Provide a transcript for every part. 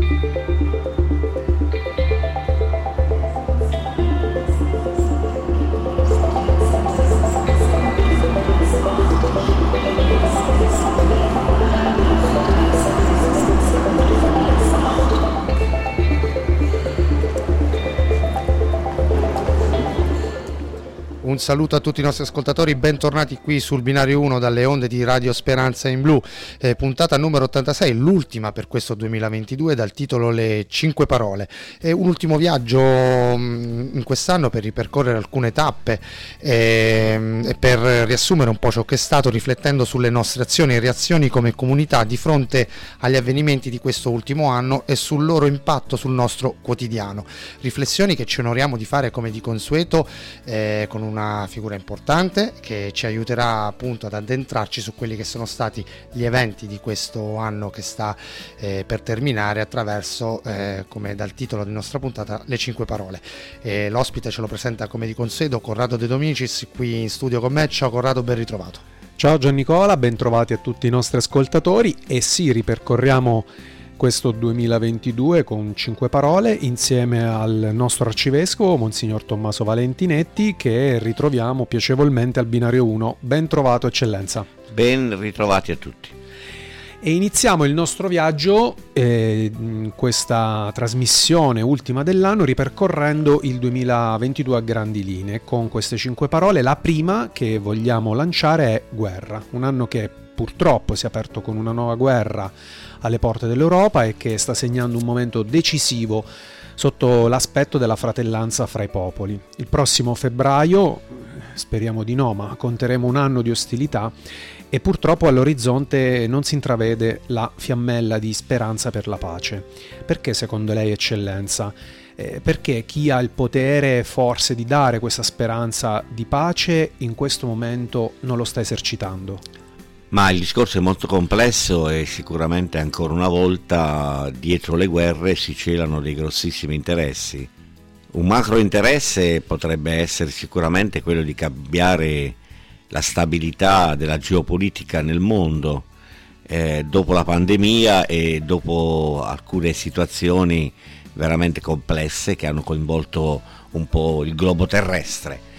Thank you. Un saluto a tutti i nostri ascoltatori, bentornati qui sul binario 1 dalle onde di Radio Speranza in Blu, eh, puntata numero 86, l'ultima per questo 2022 dal titolo Le 5 parole. È un ultimo viaggio mh, in quest'anno per ripercorrere alcune tappe eh, e per riassumere un po' ciò che è stato riflettendo sulle nostre azioni e reazioni come comunità di fronte agli avvenimenti di questo ultimo anno e sul loro impatto sul nostro quotidiano. Riflessioni che ci onoriamo di fare come di consueto eh, con una una figura importante che ci aiuterà appunto ad addentrarci su quelli che sono stati gli eventi di questo anno che sta eh, per terminare attraverso, eh, come dal titolo di nostra puntata, le cinque parole. E l'ospite ce lo presenta come di consueto Corrado De Domicis qui in studio con me. Ciao Corrado, ben ritrovato. Ciao Gian Nicola, ben trovati a tutti i nostri ascoltatori e sì, ripercorriamo questo 2022 con cinque parole insieme al nostro arcivescovo Monsignor Tommaso Valentinetti che ritroviamo piacevolmente al binario 1. Ben trovato eccellenza. Ben ritrovati a tutti. E iniziamo il nostro viaggio, eh, questa trasmissione ultima dell'anno, ripercorrendo il 2022 a grandi linee con queste cinque parole. La prima che vogliamo lanciare è guerra, un anno che purtroppo si è aperto con una nuova guerra alle porte dell'Europa e che sta segnando un momento decisivo sotto l'aspetto della fratellanza fra i popoli. Il prossimo febbraio, speriamo di no, ma conteremo un anno di ostilità e purtroppo all'orizzonte non si intravede la fiammella di speranza per la pace. Perché secondo lei eccellenza? Eh, perché chi ha il potere forse di dare questa speranza di pace in questo momento non lo sta esercitando? Ma il discorso è molto complesso e sicuramente ancora una volta dietro le guerre si celano dei grossissimi interessi. Un macro interesse potrebbe essere sicuramente quello di cambiare la stabilità della geopolitica nel mondo eh, dopo la pandemia e dopo alcune situazioni veramente complesse che hanno coinvolto un po' il globo terrestre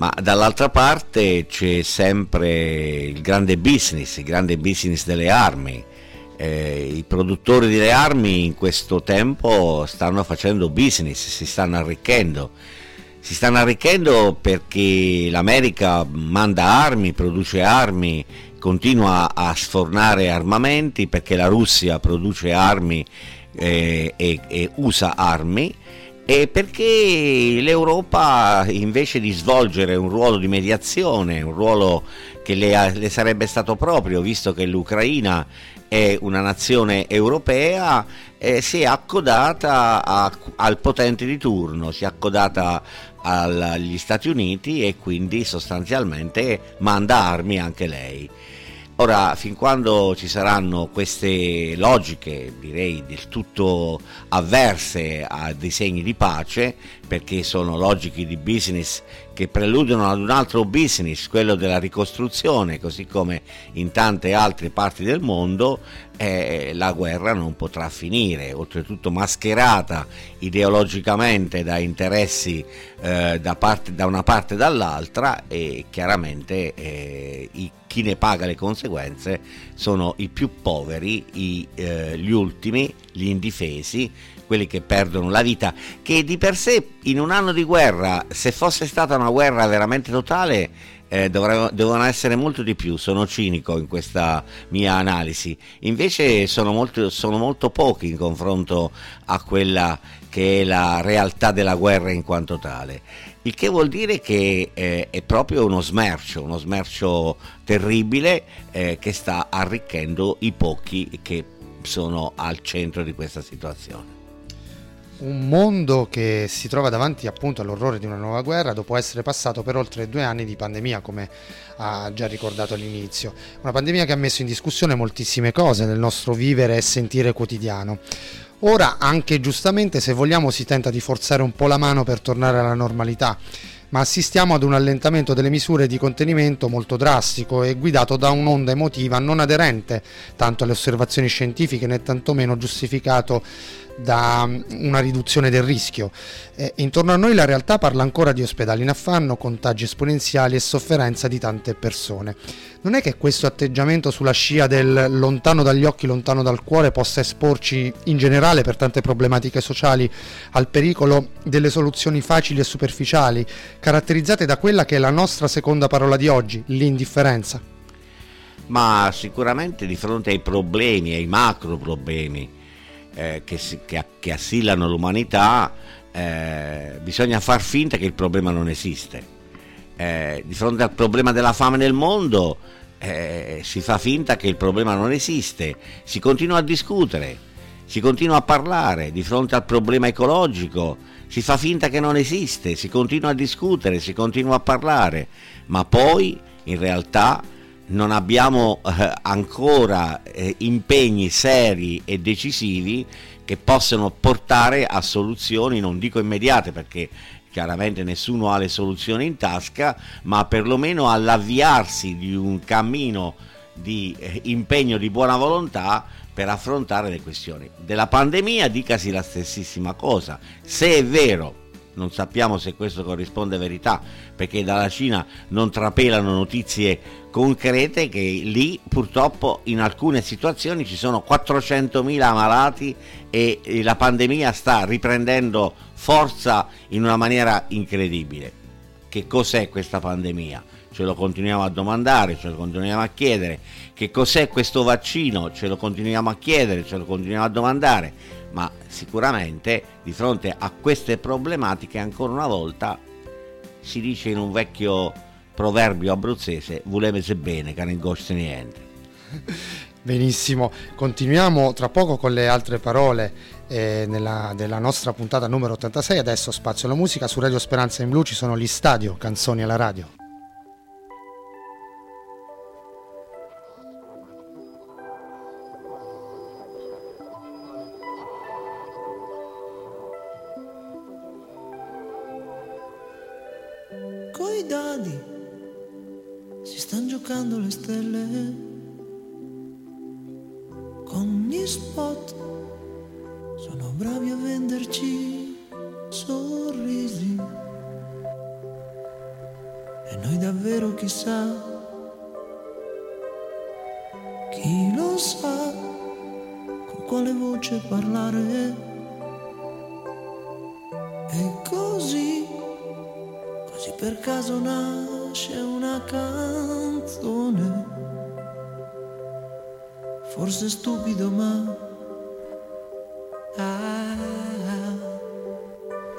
ma dall'altra parte c'è sempre il grande business, il grande business delle armi. Eh, I produttori delle armi in questo tempo stanno facendo business, si stanno arricchendo. Si stanno arricchendo perché l'America manda armi, produce armi, continua a sfornare armamenti perché la Russia produce armi eh, e, e usa armi e perché l'Europa invece di svolgere un ruolo di mediazione, un ruolo che le, le sarebbe stato proprio, visto che l'Ucraina è una nazione europea, eh, si è accodata a, al potente di turno, si è accodata agli Stati Uniti e quindi sostanzialmente manda armi anche lei. Ora, fin quando ci saranno queste logiche, direi del tutto avverse a dei segni di pace, perché sono logiche di business che preludono ad un altro business, quello della ricostruzione, così come in tante altre parti del mondo, eh, la guerra non potrà finire, oltretutto mascherata ideologicamente da interessi eh, da, parte, da, una parte e dall'altra e chiaramente eh, i, chi ne paga le conseguenze sono i più poveri, i, eh, gli ultimi, gli indifesi, quelli che perdono la vita, che di per sé in un anno di guerra, se fosse stata una guerra veramente totale, eh, devono essere molto di più, sono cinico in questa mia analisi, invece sono molto, sono molto pochi in confronto a quella che è la realtà della guerra in quanto tale. Il che vuol dire che eh, è proprio uno smercio, uno smercio terribile eh, che sta arricchendo i pochi che sono al centro di questa situazione un mondo che si trova davanti appunto all'orrore di una nuova guerra dopo essere passato per oltre due anni di pandemia, come ha già ricordato all'inizio. Una pandemia che ha messo in discussione moltissime cose nel nostro vivere e sentire quotidiano. Ora, anche giustamente, se vogliamo, si tenta di forzare un po' la mano per tornare alla normalità ma assistiamo ad un allentamento delle misure di contenimento molto drastico e guidato da un'onda emotiva non aderente tanto alle osservazioni scientifiche né tantomeno giustificato da mm, una riduzione del rischio. Eh, intorno a noi la realtà parla ancora di ospedali in affanno, contagi esponenziali e sofferenza di tante persone. Non è che questo atteggiamento sulla scia del lontano dagli occhi, lontano dal cuore possa esporci in generale per tante problematiche sociali al pericolo delle soluzioni facili e superficiali, caratterizzate da quella che è la nostra seconda parola di oggi, l'indifferenza? Ma sicuramente di fronte ai problemi, ai macro problemi, eh, che, si, che, che, assillano l'umanità, eh, bisogna far finta che il problema non esiste. Eh, di fronte al problema della fame nel mondo eh, si fa finta che il problema non esiste, si continua a discutere, si continua a parlare, di fronte al problema ecologico si fa finta che non esiste, si continua a discutere, si continua a parlare, ma poi in realtà non abbiamo eh, ancora eh, impegni seri e decisivi che possano portare a soluzioni, non dico immediate perché chiaramente nessuno ha le soluzioni in tasca, ma perlomeno all'avviarsi di un cammino di eh, impegno di buona volontà per affrontare le questioni. Della pandemia dicasi la stessissima cosa, se è vero non sappiamo se questo corrisponde a verità, perché dalla Cina non trapelano notizie concrete che lì purtroppo in alcune situazioni ci sono 400.000 malati e la pandemia sta riprendendo forza in una maniera incredibile. Che cos'è questa pandemia? Ce lo continuiamo a domandare, ce lo continuiamo a chiedere. Che cos'è questo vaccino? Ce lo continuiamo a chiedere, ce lo continuiamo a domandare ma sicuramente di fronte a queste problematiche ancora una volta si dice in un vecchio proverbio abruzzese volevese bene che non gosto niente Benissimo, continuiamo tra poco con le altre parole eh, nella, della nostra puntata numero 86, adesso spazio alla musica, su Radio Speranza in Blu ci sono gli stadio, canzoni alla radio. Cercando le stelle. Con gli spot sono bravi a venderci sorrisi. E noi davvero chissà chi lo sa con quale voce parlare caso nasce una canzone. Forse stupido ma ah,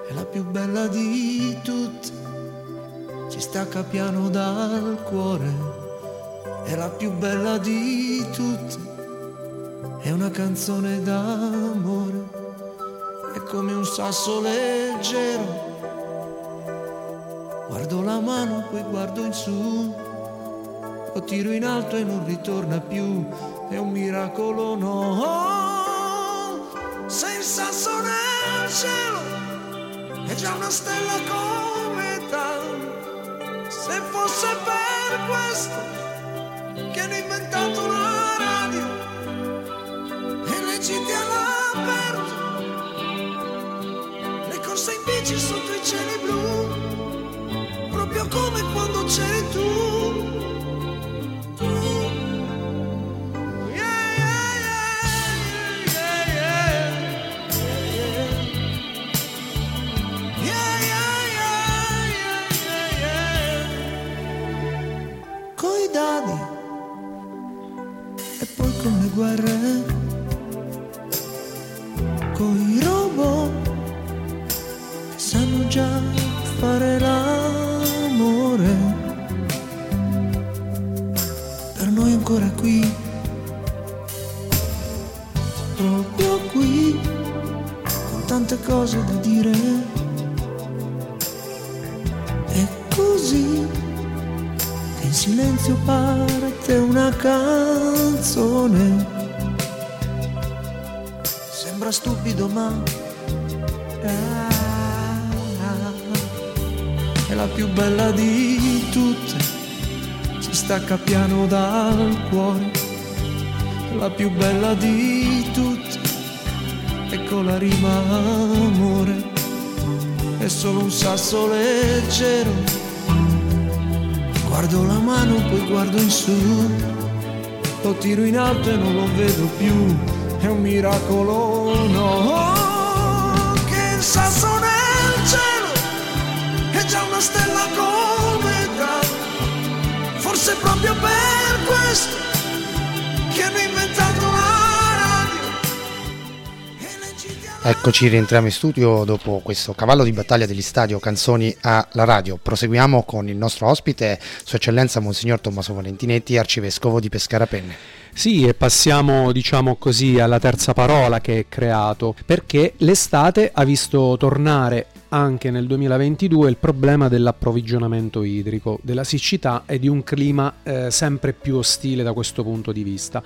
è la più bella di tutte, ci stacca piano dal cuore, è la più bella di tutte, è una canzone d'amore, è come un sasso leggero. Guardo la mano, poi guardo in su. Lo tiro in alto e non ritorna più, è un miracolo no. Se il sasso nel cielo è già una stella cometa, se fosse per questo che hanno inventato la radio e le gite all'aperto, le corse in bici sotto i cieli blu, proprio come quando c'eri tu. Più bella di tutte, si stacca piano dal cuore, la più bella di tutte, ecco la rima amore, è solo un sasso leggero, guardo la mano poi guardo in su, lo tiro in alto e non lo vedo più, è un miracolo no, che il sasso proprio per questo che hanno inventato la radio. E Eccoci, rientriamo in studio dopo questo cavallo di battaglia degli stadio Canzoni alla radio. Proseguiamo con il nostro ospite, Sua Eccellenza Monsignor Tommaso Valentinetti, Arcivescovo di Pescara Penne. Sì, e passiamo, diciamo così, alla terza parola che è creato, perché l'estate ha visto tornare anche nel 2022 il problema dell'approvvigionamento idrico, della siccità e di un clima eh, sempre più ostile da questo punto di vista.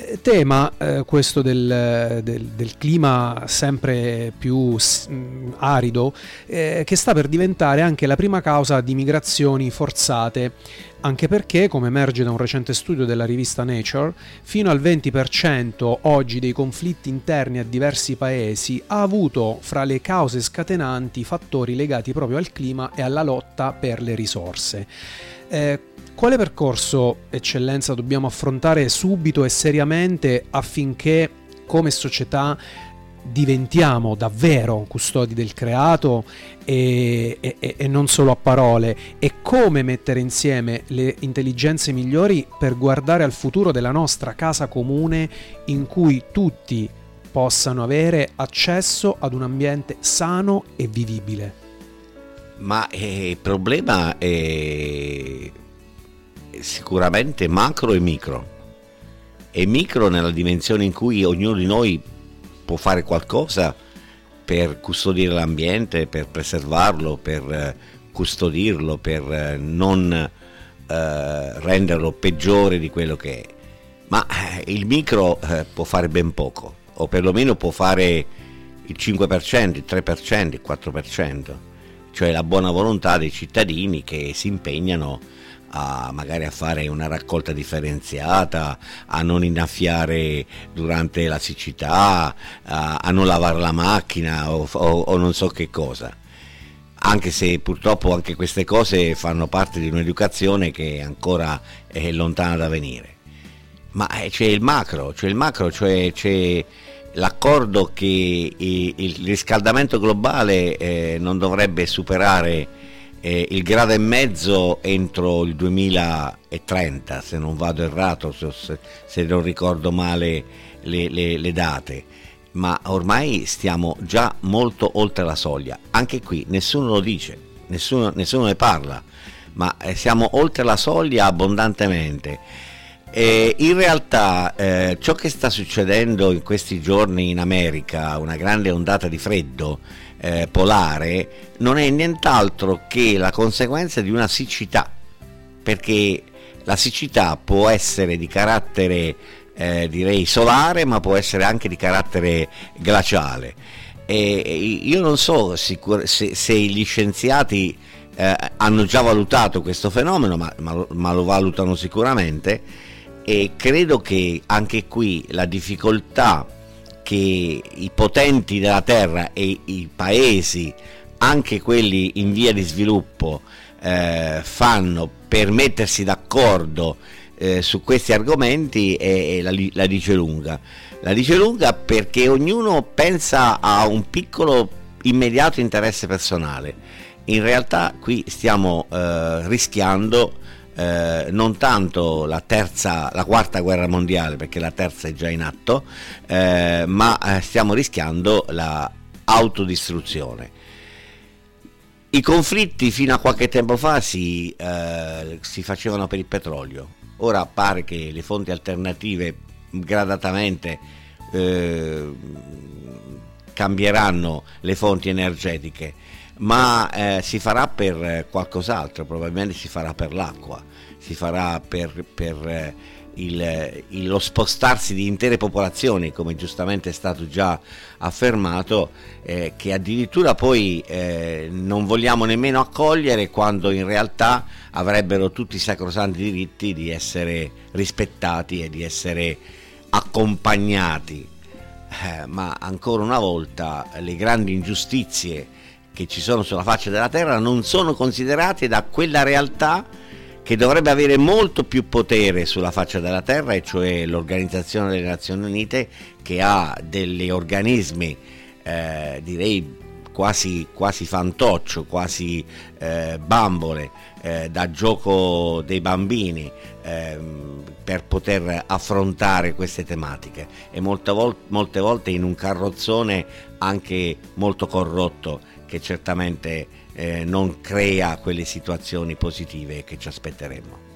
Eh, Tema eh, questo del, del- del clima sempre più mh, arido eh, che sta per diventare anche la prima causa di migrazioni forzate anche perché, come emerge da un recente studio della rivista Nature, fino al 20% oggi dei conflitti interni a diversi paesi ha avuto fra le cause scatenanti fattori legati proprio al clima e alla lotta per le risorse. Eh, quale percorso, eccellenza, dobbiamo affrontare subito e seriamente affinché come società diventiamo davvero custodi del creato e, e- e non solo a parole e come mettere insieme le intelligenze migliori per guardare al futuro della nostra casa comune in cui tutti possano avere accesso ad un ambiente sano e vivibile. Ma eh, il problema è sicuramente macro e micro. E micro nella dimensione in cui ognuno di noi può fare qualcosa per custodire l'ambiente, per preservarlo, per eh, custodirlo, per eh, non eh, renderlo peggiore di quello che è. Ma eh, il micro eh, può fare ben poco, o perlomeno può fare il 5%, il 3%, il 4%, cioè la buona volontà dei cittadini che si impegnano a magari a fare una raccolta differenziata, a non innaffiare durante la siccità, a, a non lavare la macchina o, o- o non so che cosa. Anche se purtroppo anche queste cose fanno parte di un'educazione che ancora è lontana da venire. Ma eh, c'è il macro, c'è il macro, cioè c'è l'accordo che il riscaldamento globale eh, non dovrebbe superare eh, il grado e mezzo entro il 2030, se non vado errato, se, se- non ricordo male le, le- le date. Ma ormai stiamo già molto oltre la soglia. Anche qui nessuno lo dice, nessuno, nessuno ne parla, ma eh, siamo oltre la soglia abbondantemente. E in realtà eh, ciò che sta succedendo in questi giorni in America, una grande ondata di freddo eh, polare, non è nient'altro che la conseguenza di una siccità, perché la siccità può essere di carattere eh, direi solare, ma può essere anche di carattere glaciale. E io non so sicur- se, se gli scienziati eh, hanno già valutato questo fenomeno, ma, ma ma lo valutano sicuramente e credo che anche qui la difficoltà che i potenti della terra e i paesi, anche quelli in via di sviluppo, eh, fanno per mettersi d'accordo eh, su questi argomenti è, è la, la dice lunga. La dice lunga perché ognuno pensa a un piccolo immediato interesse personale. In realtà qui stiamo eh, rischiando eh, non tanto la terza, la quarta guerra mondiale, perché la terza è già in atto, eh, ma eh, stiamo rischiando la autodistruzione. I conflitti fino a qualche tempo fa si, eh, si facevano per il petrolio, ora pare che le fonti alternative gradatamente eh, cambieranno le fonti energetiche, ma eh, si farà per qualcos'altro, probabilmente si farà per l'acqua, si farà per, per, eh, il, il, lo spostarsi di intere popolazioni, come giustamente è stato già affermato, eh, che addirittura poi eh, non vogliamo nemmeno accogliere quando in realtà avrebbero tutti i sacrosanti diritti di essere rispettati e di essere accompagnati. Eh, ma ancora una volta le grandi ingiustizie che ci sono sulla faccia della terra non sono considerate da quella realtà che dovrebbe avere molto più potere sulla faccia della terra, e cioè l'Organizzazione delle Nazioni Unite, che ha degli organismi, eh, direi quasi, quasi, fantoccio, quasi eh, bambole, eh, da gioco dei bambini, ehm, per poter affrontare queste tematiche. E molte, vol- molte volte in un carrozzone anche molto corrotto che certamente eh, non crea quelle situazioni positive che ci aspetteremmo.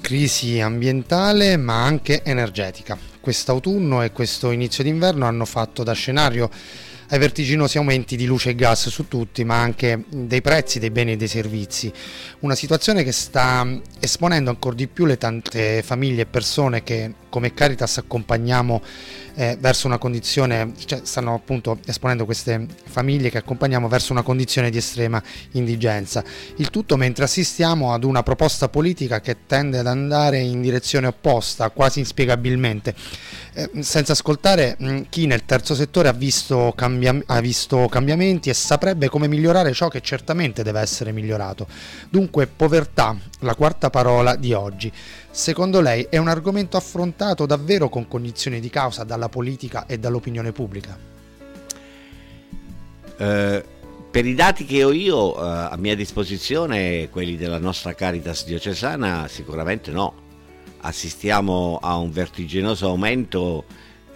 Crisi ambientale ma anche energetica. Quest'autunno e questo inizio d'inverno hanno fatto da scenario ai vertiginosi aumenti di luce e gas su tutti, ma anche dei prezzi dei beni e dei servizi. Una situazione che sta esponendo ancora di più le tante famiglie e persone che come Caritas accompagniamo eh, verso una condizione, cioè stanno appunto esponendo queste famiglie che accompagniamo verso una condizione di estrema indigenza. Il tutto mentre assistiamo ad una proposta politica che tende ad andare in direzione opposta, quasi inspiegabilmente, eh, senza ascoltare mh, chi nel terzo settore ha visto, cambia- ha visto cambiamenti e saprebbe come migliorare ciò che certamente deve essere migliorato. Dunque, povertà, la quarta parola di oggi. Secondo lei è un argomento affrontato davvero con cognizione di causa dalla politica e dall'opinione pubblica? Eh, per i dati che ho io eh, a mia disposizione, quelli della nostra Caritas diocesana, sicuramente no. Assistiamo a un vertiginoso aumento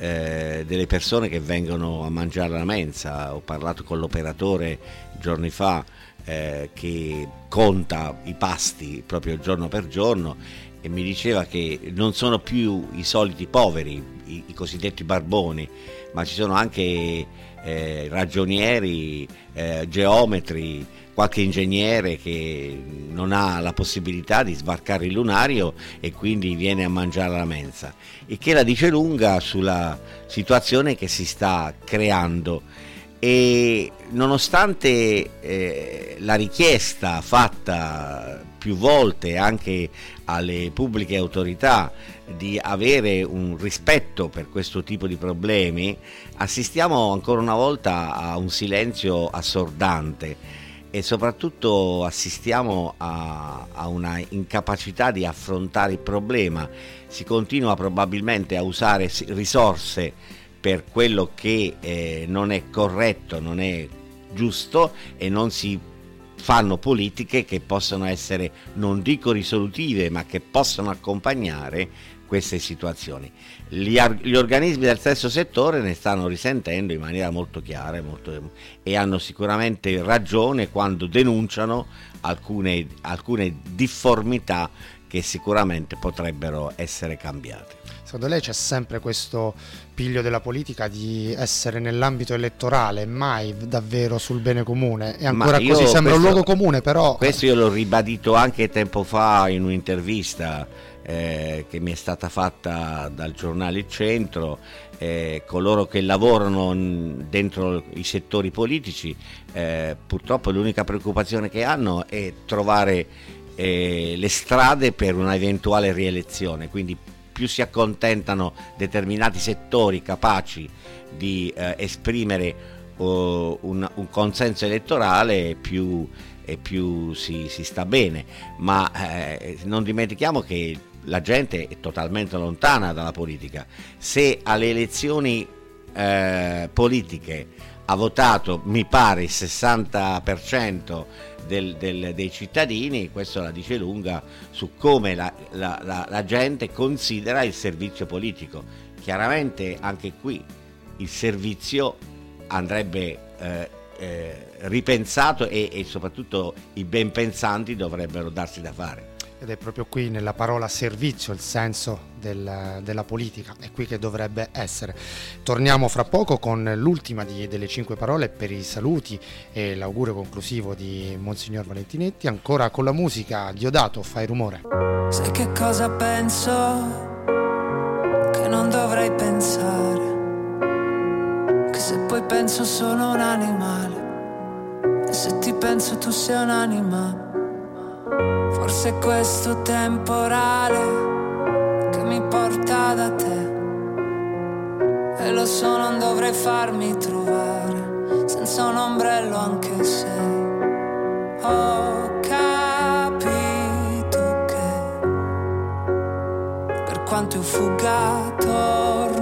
eh, delle persone che vengono a mangiare la mensa. Ho parlato con l'operatore giorni fa eh, che conta i pasti proprio giorno per giorno e mi diceva che non sono più i soliti poveri, i, i cosiddetti barboni, ma ci sono anche eh, ragionieri, eh, geometri, qualche ingegnere che non ha la possibilità di sbarcare il lunario e quindi viene a mangiare la mensa, e che la dice lunga sulla situazione che si sta creando. E nonostante eh, la richiesta fatta più volte anche alle pubbliche autorità di avere un rispetto per questo tipo di problemi, assistiamo ancora una volta a un silenzio assordante e soprattutto assistiamo a, a una incapacità di affrontare il problema. Si continua probabilmente a usare risorse per quello che eh, non è corretto, non è giusto e non si fanno politiche che possono essere, non dico risolutive, ma che possono accompagnare queste situazioni. Gli, gli, organismi del terzo settore ne stanno risentendo in maniera molto chiara molto, e hanno sicuramente ragione quando denunciano alcune, alcune difformità che sicuramente potrebbero essere cambiate. Secondo lei c'è sempre questo piglio della politica di essere nell'ambito elettorale, mai davvero sul bene comune? E ancora così sembra questo, un luogo comune, però... Questo io l'ho ribadito anche tempo fa in un'intervista eh, che mi è stata fatta dal giornale Centro. Eh, coloro che lavorano dentro i settori politici, eh, purtroppo l'unica preoccupazione che hanno è trovare eh, le strade per una eventuale rielezione, quindi più si accontentano determinati settori capaci di eh, esprimere uh, un, un, consenso elettorale, più, più si, si, sta bene. Ma non dimentichiamo che la gente è totalmente lontana dalla politica. Se alle elezioni eh, politiche ha votato, mi pare, il 60% del, del, dei cittadini, questo la dice lunga su come la, la, la, la gente considera il servizio politico. Chiaramente anche qui il servizio andrebbe eh, eh, ripensato e, e, soprattutto i ben pensanti dovrebbero darsi da fare. Ed è proprio qui nella parola servizio il senso del, della politica, è qui che dovrebbe essere. Torniamo fra poco con l'ultima di, delle cinque parole per i saluti e l'augurio conclusivo di Monsignor Valentinetti, ancora con la musica Diodato, fai rumore. Sai che cosa penso? Che non dovrei pensare, che se poi penso sono un animale, e se ti penso tu sei un'anima Forse questo temporale che mi porta da te. E lo so, non dovrei farmi trovare senza un ombrello anche se ho capito che per quanto io fugga torno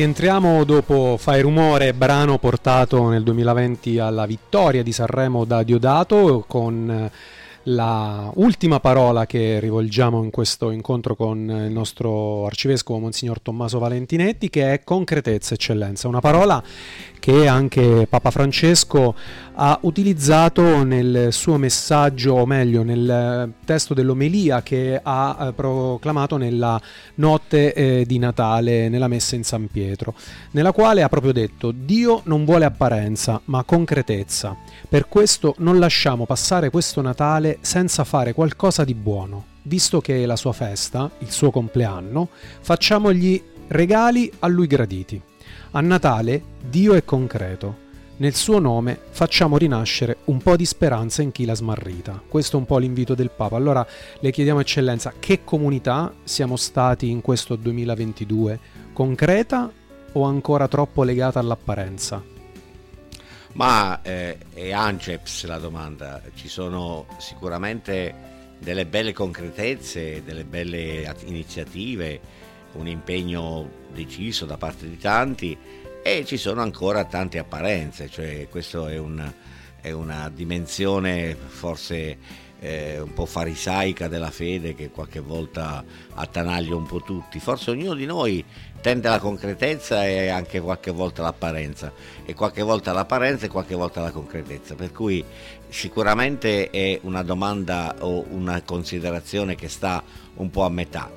Rientriamo dopo Fai Rumore, brano portato nel 2020 alla vittoria di Sanremo da Diodato con la ultima parola che rivolgiamo in questo incontro con il nostro arcivescovo Monsignor Tommaso Valentinetti che è concretezza eccellenza, una parola che anche Papa Francesco ha utilizzato nel suo messaggio, o meglio nel testo dell'omelia che ha eh, proclamato nella notte eh, di Natale, nella messa in San Pietro, nella quale ha proprio detto Dio non vuole apparenza ma concretezza, per questo non lasciamo passare questo Natale senza fare qualcosa di buono. Visto che è la sua festa, il suo compleanno, facciamogli regali a lui graditi. A Natale Dio è concreto. Nel suo nome facciamo rinascere un po' di speranza in chi l'ha smarrita. Questo è un po' l'invito del Papa. Allora le chiediamo eccellenza, che comunità siamo stati in questo 2022? Concreta o ancora troppo legata all'apparenza? Ma eh, è Anceps la domanda, ci sono sicuramente delle belle concretezze, delle belle iniziative, un impegno deciso da parte di tanti e ci sono ancora tante apparenze, cioè questa è, un, è, una dimensione forse eh, un po' farisaica della fede che qualche volta attanaglia un po' tutti. Forse ognuno di noi tende alla concretezza e anche qualche volta all'apparenza, e qualche volta all'apparenza e qualche volta alla concretezza, per cui sicuramente è una domanda o una considerazione che sta un po' a metà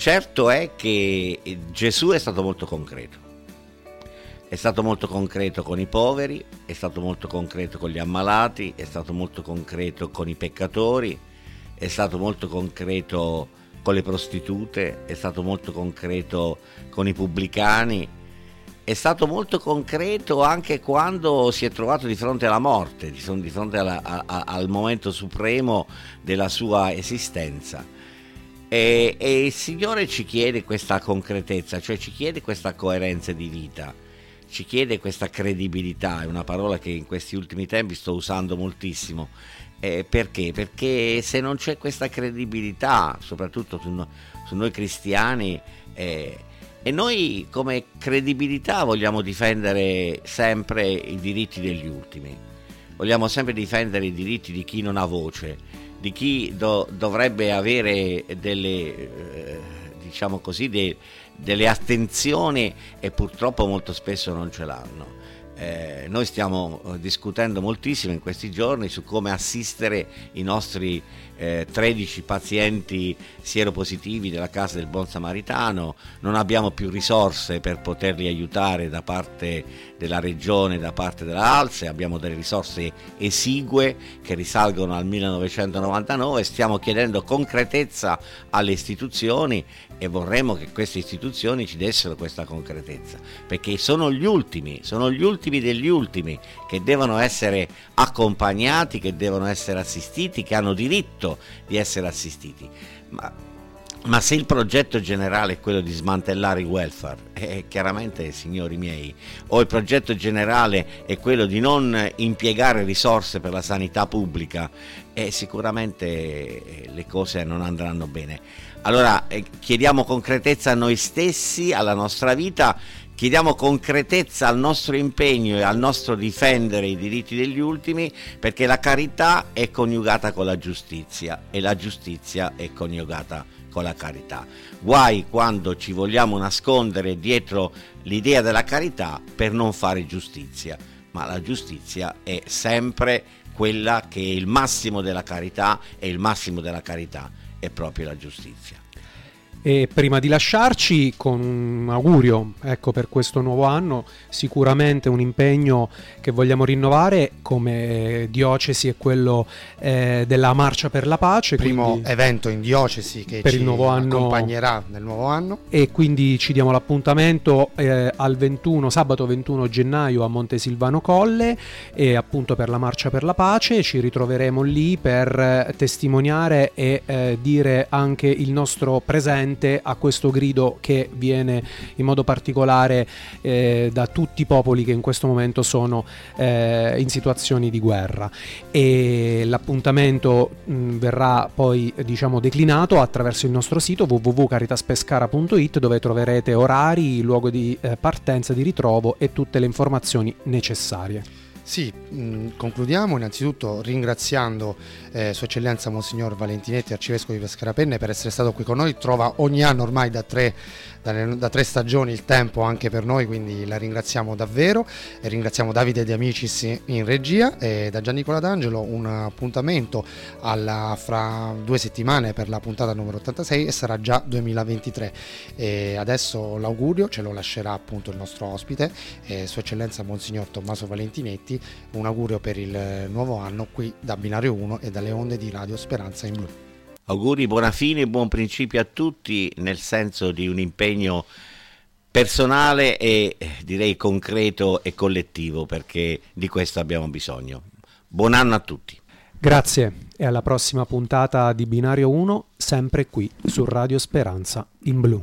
Certo è che Gesù è stato molto concreto. È stato molto concreto con i poveri, è stato molto concreto con gli ammalati, è stato molto concreto con i peccatori, è stato molto concreto con le prostitute, è stato molto concreto con i pubblicani, è stato molto concreto anche quando si è trovato di fronte alla morte, di fronte alla, a, al momento supremo della sua esistenza. E, e, il Signore ci chiede questa concretezza, cioè ci chiede questa coerenza di vita, ci chiede questa credibilità, è una parola che in questi ultimi tempi sto usando moltissimo. Eh, perché? Perché se non c'è questa credibilità, soprattutto su, no, su noi cristiani, eh, e noi come credibilità vogliamo difendere sempre i diritti degli ultimi, vogliamo sempre difendere i diritti di chi non ha voce, di chi do, dovrebbe avere delle, eh, diciamo così, de, delle attenzioni e purtroppo molto spesso non ce l'hanno. Eh, noi stiamo eh, discutendo moltissimo in questi giorni su come assistere i nostri eh, 13 pazienti sieropositivi della Casa del Buon Samaritano, non abbiamo più risorse per poterli aiutare da parte della regione, da parte della Alse, abbiamo delle risorse esigue che risalgono al 1999, stiamo chiedendo concretezza alle istituzioni e vorremmo che queste istituzioni ci dessero questa concretezza, perché sono gli ultimi, sono gli ultimi degli ultimi che devono essere accompagnati, che devono essere assistiti, che hanno diritto di essere assistiti. Ma, ma se il progetto generale è quello di smantellare il welfare, eh, chiaramente, signori miei, o il progetto generale è quello di non impiegare risorse per la sanità pubblica, eh, sicuramente eh, le cose non andranno bene. Allora eh, chiediamo concretezza a noi stessi, alla nostra vita Chiediamo concretezza al nostro impegno e al nostro difendere i diritti degli ultimi perché la carità è coniugata con la giustizia e la giustizia è coniugata con la carità. Guai quando ci vogliamo nascondere dietro l'idea della carità per non fare giustizia, ma la giustizia è sempre quella che è il massimo della carità e il massimo della carità è proprio la giustizia. E prima di lasciarci, con un augurio ecco, per questo nuovo anno, sicuramente un impegno che vogliamo rinnovare come diocesi è quello eh, della Marcia per la Pace. Primo evento in diocesi che per ci il nuovo anno, accompagnerà nel nuovo anno. E quindi ci diamo l'appuntamento eh, al 21, sabato 21 gennaio a Montesilvano Colle e appunto per la Marcia per la Pace. Ci ritroveremo lì per testimoniare e eh, dire anche il nostro presente fronte a questo grido che viene in modo particolare eh, da tutti i popoli che in questo momento sono eh, in situazioni di guerra e l'appuntamento mh, verrà poi diciamo declinato attraverso il nostro sito www.caritaspescara.it dove troverete orari, luogo di eh, partenza, di ritrovo e tutte le informazioni necessarie. Sì, mh, concludiamo innanzitutto ringraziando eh, Sua Eccellenza Monsignor Valentinetti, Arcivescovo di Pescarapenne, per essere stato qui con noi. Trova ogni anno ormai da tre da, da, tre stagioni il tempo anche per noi, quindi la ringraziamo davvero e ringraziamo Davide De Amicis in regia e da Giannicola D'Angelo un appuntamento alla, fra due settimane per la puntata numero 86 e sarà già 2023 e adesso l'augurio ce lo lascerà appunto il nostro ospite eh, Sua Eccellenza Monsignor Tommaso Valentinetti. Un augurio per il nuovo anno qui da Binario 1 e dalle onde di Radio Speranza in Blu Auguri, buona fine buon principio a tutti nel senso di un impegno personale e direi concreto e collettivo perché di questo abbiamo bisogno. Buon anno a tutti. Grazie e alla prossima puntata di Binario 1, sempre qui su Radio Speranza in blu.